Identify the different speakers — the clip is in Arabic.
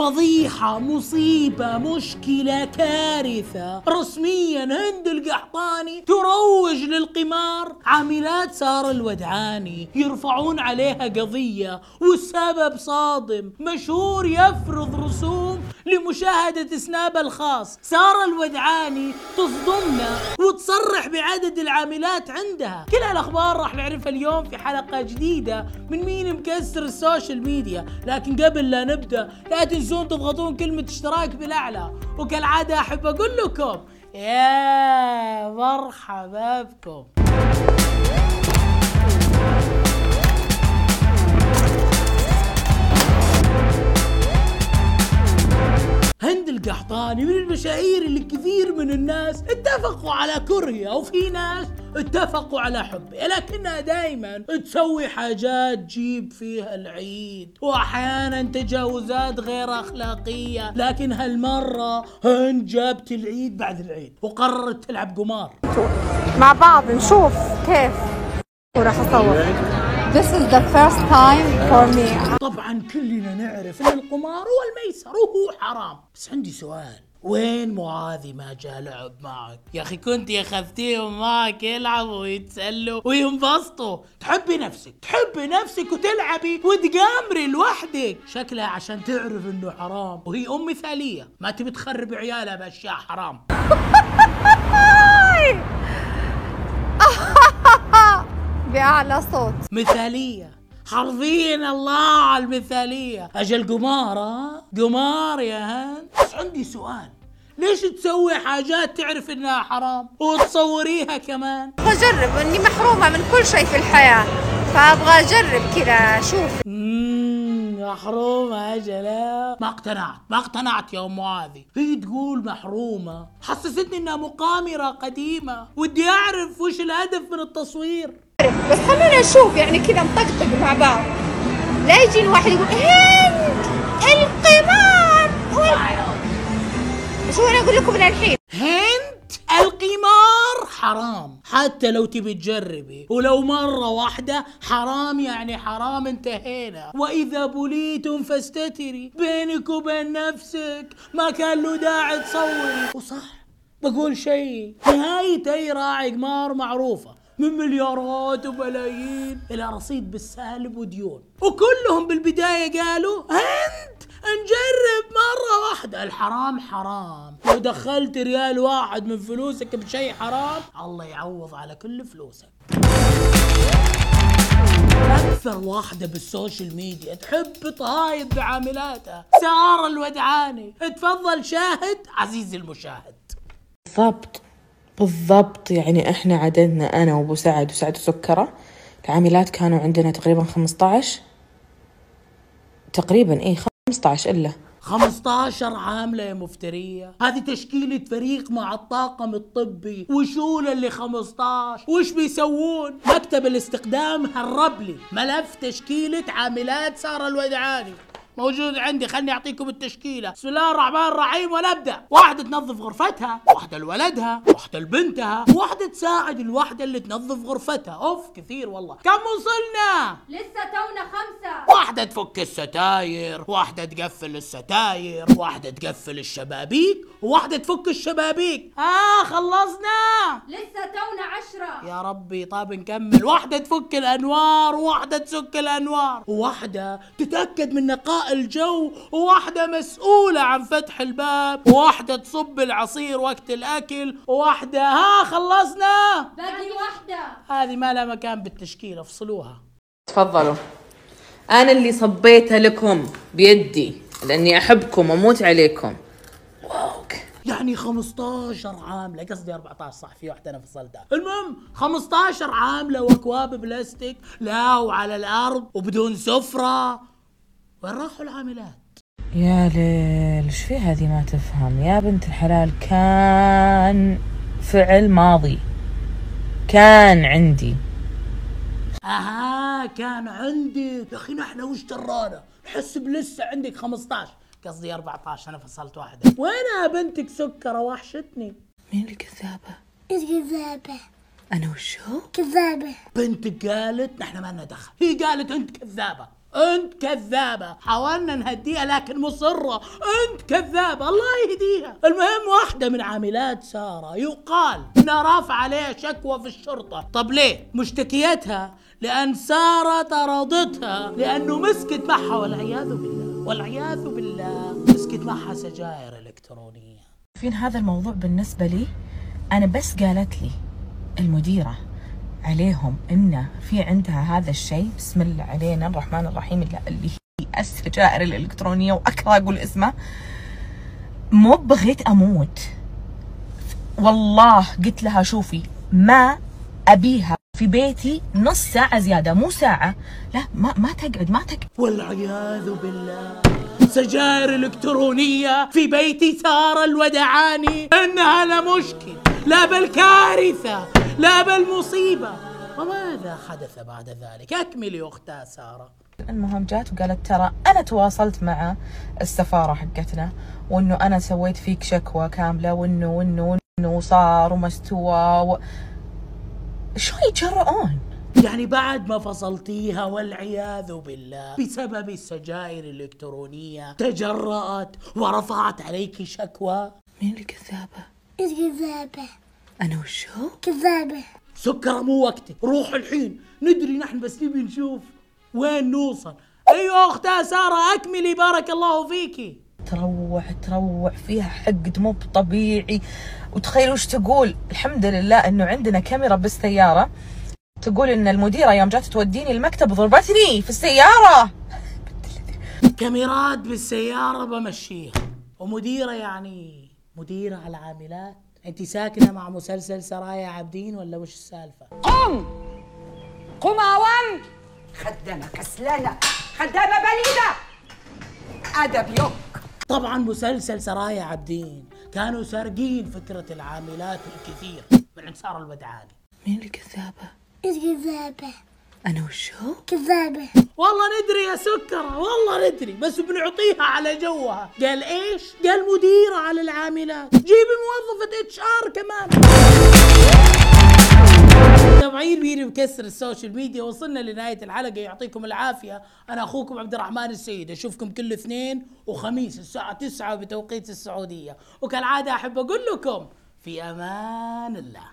Speaker 1: فضيحة مصيبة مشكلة كارثة. رسميا هند القحطاني تروج للقمار. عاملات سارة الودعاني يرفعون عليها قضية والسبب صادم. مشهور يفرض رسوم لمشاهدة سناب الخاص. سارة الودعاني تصدمنا وتصرح بعدد العاملات عندها. كل هالأخبار راح نعرفها اليوم في حلقة جديدة من مين مكسر ال social media. لكن قبل لا نبدأ لا تنسون تضغطون كلمة اشتراك بالأعلى وكالعادة أحب أقول لكم يا مرحبا بكم. هند القحطاني من المشاهير اللي كثير من الناس اتفقوا على كرهها وفي ناس اتفقوا على حبها لكنها دائما تسوي حاجات تجيب فيها العيد. واحيانا تجاوزات غير أخلاقية. لكن هالمرة هند جابت العيد بعد العيد وقررت تلعب قمار.
Speaker 2: مع بعض نشوف كيف. وراح أصور. This is the first time for me.
Speaker 1: طبعا كلنا نعرف إن القمار هو الميسر وهو حرام. بس عندي سؤال. وين معاذي ما جاء لعب معك؟ يا أخي كنت اخذتيهم معك يلعبوا ويتسلوا وينبسطوا. تحبي نفسك تحبي نفسك وتلعبي وتقامري لوحدك. شكلها عشان تعرف إنه حرام وهي أم مثالية. ما تبي تخرب عيالها بأشياء حرام.
Speaker 2: بأعلى صوت.
Speaker 1: مثالية. حرفيا الله على المثالية. أجل قمار ها؟ قمار يا هند. بس عندي سؤال. ليش تسوي حاجات تعرف إنها حرام وتصوريها كمان؟
Speaker 2: بجرب إني محرومة من كل شيء في الحياة فأبغى أجرب كذا
Speaker 1: أشوف. محرومة أجل ما اقتنعت ما اقتنعت يا أم معاذي هي تقول محرومة. حسستني إنها مقامرة قديمة. ودي أعرف وش الهدف من التصوير.
Speaker 2: بس خلونا نشوف يعني كذا نطقطق مع بعض. لا يجي الواحد يقول هند القمار. شو أنا أقول لكم من الحين.
Speaker 1: هند القمار. حرام. حتى لو تبي تجربي. ولو مرة واحدة حرام يعني حرام انتهينا. وإذا بليتم فاستتري. بينك وبين نفسك. ما كان له داعي تصوري. وصح. بقول شيء. نهاية أي راعي قمار معروفة. من مليارات وملايين. إلى رصيد بالسالب وديون. وكلهم بالبداية قالوا هند. نجرب مرة واحدة. الحرام حرام. لو دخلت ريال واحد من فلوسك بشيء حرام الله يعوض على كل فلوسك. أكثر واحدة بال social media تحب تهايط بعاملاتها. سارة الودعاني. تفضل شاهد. عزيزي المشاهد.
Speaker 3: بالضبط. بالضبط. يعني إحنا عددنا أنا وأبو سعد وسعد وسكرة. العاملات كانوا عندنا تقريبا 15 تقريبا إيه 15 إلا.
Speaker 1: 15 عاملة يا مفترية. هذه تشكيلة فريق مع الطاقم الطبي. وشول اللي 15 وش بيسوون؟ مكتب الاستقدام هرب لي. ملف تشكيلة عاملات سارة الودعاني موجود عندي خلني أعطيكم التشكيلة. بسم الله الرحمن الرحيم ونبدأ. واحدة تنظف غرفتها واحدة لولدها واحدة لبنتها واحدة تساعد الواحدة اللي تنظف غرفتها. أوف كثير والله. كم وصلنا؟
Speaker 4: لسه تونا خمسة.
Speaker 1: واحدة تفك الستاير واحدة تقفل الستاير واحدة تقفل الشبابيك وواحدة تفك الشبابيك. آه خلصنا.
Speaker 4: لسه تونا عشرة.
Speaker 1: يا ربي طيب نكمل. واحدة تفك الأنوار وواحدة تسك الأنوار. وواحدة تتأكد من نقاء الجو وواحدة مسؤولة عن فتح الباب وواحدة تصب العصير وقت الأكل وواحدة ها خلصنا؟
Speaker 4: باقي واحدة.
Speaker 1: هذه ما لها مكان بالتشكيل افصلوها.
Speaker 3: تفضلوا. أنا اللي صبيتها لكم بيدي لأني أحبكم وأموت عليكم.
Speaker 1: يعني 15 عاملة قصدي 14 صح في واحدة أنا فصلتها. المهم 15 عاملة وأكواب بلاستيك لا وعلى الأرض وبدون سفرة. وين راحوا العاملات؟
Speaker 3: يا ليل إيش في هذه ما تفهم؟ يا بنت الحلال كان فعل ماضي. كان عندي.
Speaker 1: أها كان عندك يا أخي نحن وش درانا نحسب لسه عندك 15 قصدي 14 أنا فصلت واحدة. وينها بنتك سكرة؟ وحشتني.
Speaker 3: مين الكذابة؟
Speaker 5: كذابة
Speaker 3: أنا وشو؟
Speaker 5: كذابة.
Speaker 1: بنتك قالت نحن ما لنا دخل. هي قالت أنت كذابة. انت كذابة. حاولنا نهديها لكن مصرة. انت كذابة. الله يهديها. المهم واحدة من عاملات سارة يقال إنها رافعة عليها شكوى في الشرطة. طب ليه؟ مشتكيتها لأن سارة طردتها لأنه مسكت معها والعياذ بالله. والعياذ بالله. مسكت معها سجائر إلكترونية.
Speaker 3: فين هذا الموضوع بالنسبة لي؟ أنا بس قالت لي المديرة عليهم إنه في عندها هذا الشيء. بسم الله علينا. الرحمن الرحيم. اللي هي السجائر الإلكترونية. وأكره أقول اسمها مو بغيت أموت. والله قلت لها شوفي ما أبيها في بيتي نص ساعة زيادة مو ساعة. لا ما ما تقعد ما تقعد.
Speaker 1: والعياذ بالله. سجائر إلكترونية في بيت سارة الودعاني إنها لا مشكل لا بل كارثة لا بل مصيبة. وماذا حدث بعد ذلك؟ أكملي أختها سارة.
Speaker 3: المهم جات وقالت ترى أنا تواصلت مع السفارة حقتنا وإنه أنا سويت فيك شكوى كاملة وإنه وإنه وإنه صار وما استوى و... شو يتجرؤون؟
Speaker 1: يعني بعد ما فصلتيها والعياذ بالله بسبب السجائر الإلكترونية تجرأت ورفعت عليك شكوى؟
Speaker 3: مين الكذابة؟
Speaker 2: كذابة
Speaker 3: أنا وشو؟
Speaker 2: كذابة.
Speaker 1: سكر مو وقتك روح الحين. ندري نحن بس نبي نشوف وين نوصل. أيوه اختها سارة أكملي بارك الله فيكي
Speaker 3: تروع تروع فيها حقد مو طبيعي. وتخيل وش تقول؟ الحمد لله إنه عندنا كاميرا بالسيارة. تقول إن المديرة يوم جات توديني المكتب ضربتني في السيارة.
Speaker 1: كاميرات بالسيارة بمشيها. ومديرة يعني مديرة على عاملات. انت ساكنة مع مسلسل سرايا عابدين ولا وش السالفة؟
Speaker 5: قم! قم عوام خدامة كسلانة خدامة بليدة! أدب يوك.
Speaker 1: طبعا مسلسل سرايا عابدين كانوا سارقين فكرة العاملات الكثير من عند سارة الودعاني
Speaker 3: مين الكذابة؟
Speaker 2: كذابة
Speaker 3: أنا وشو؟
Speaker 2: كذابة.
Speaker 1: والله ندري يا سكرة والله ندري بس بنعطيها على جوها. قال إيش؟ قال مديرة على العاملات. جيبي موظفة HR كمان. متابعين مين مكسر ال social media وصلنا لنهاية الحلقة. يعطيكم العافية. أنا أخوكم عبد الرحمن السيد. أشوفكم كل اثنين وخميس الساعة 9 بتوقيت السعودية. وكالعادة أحب أقول لكم في أمان الله.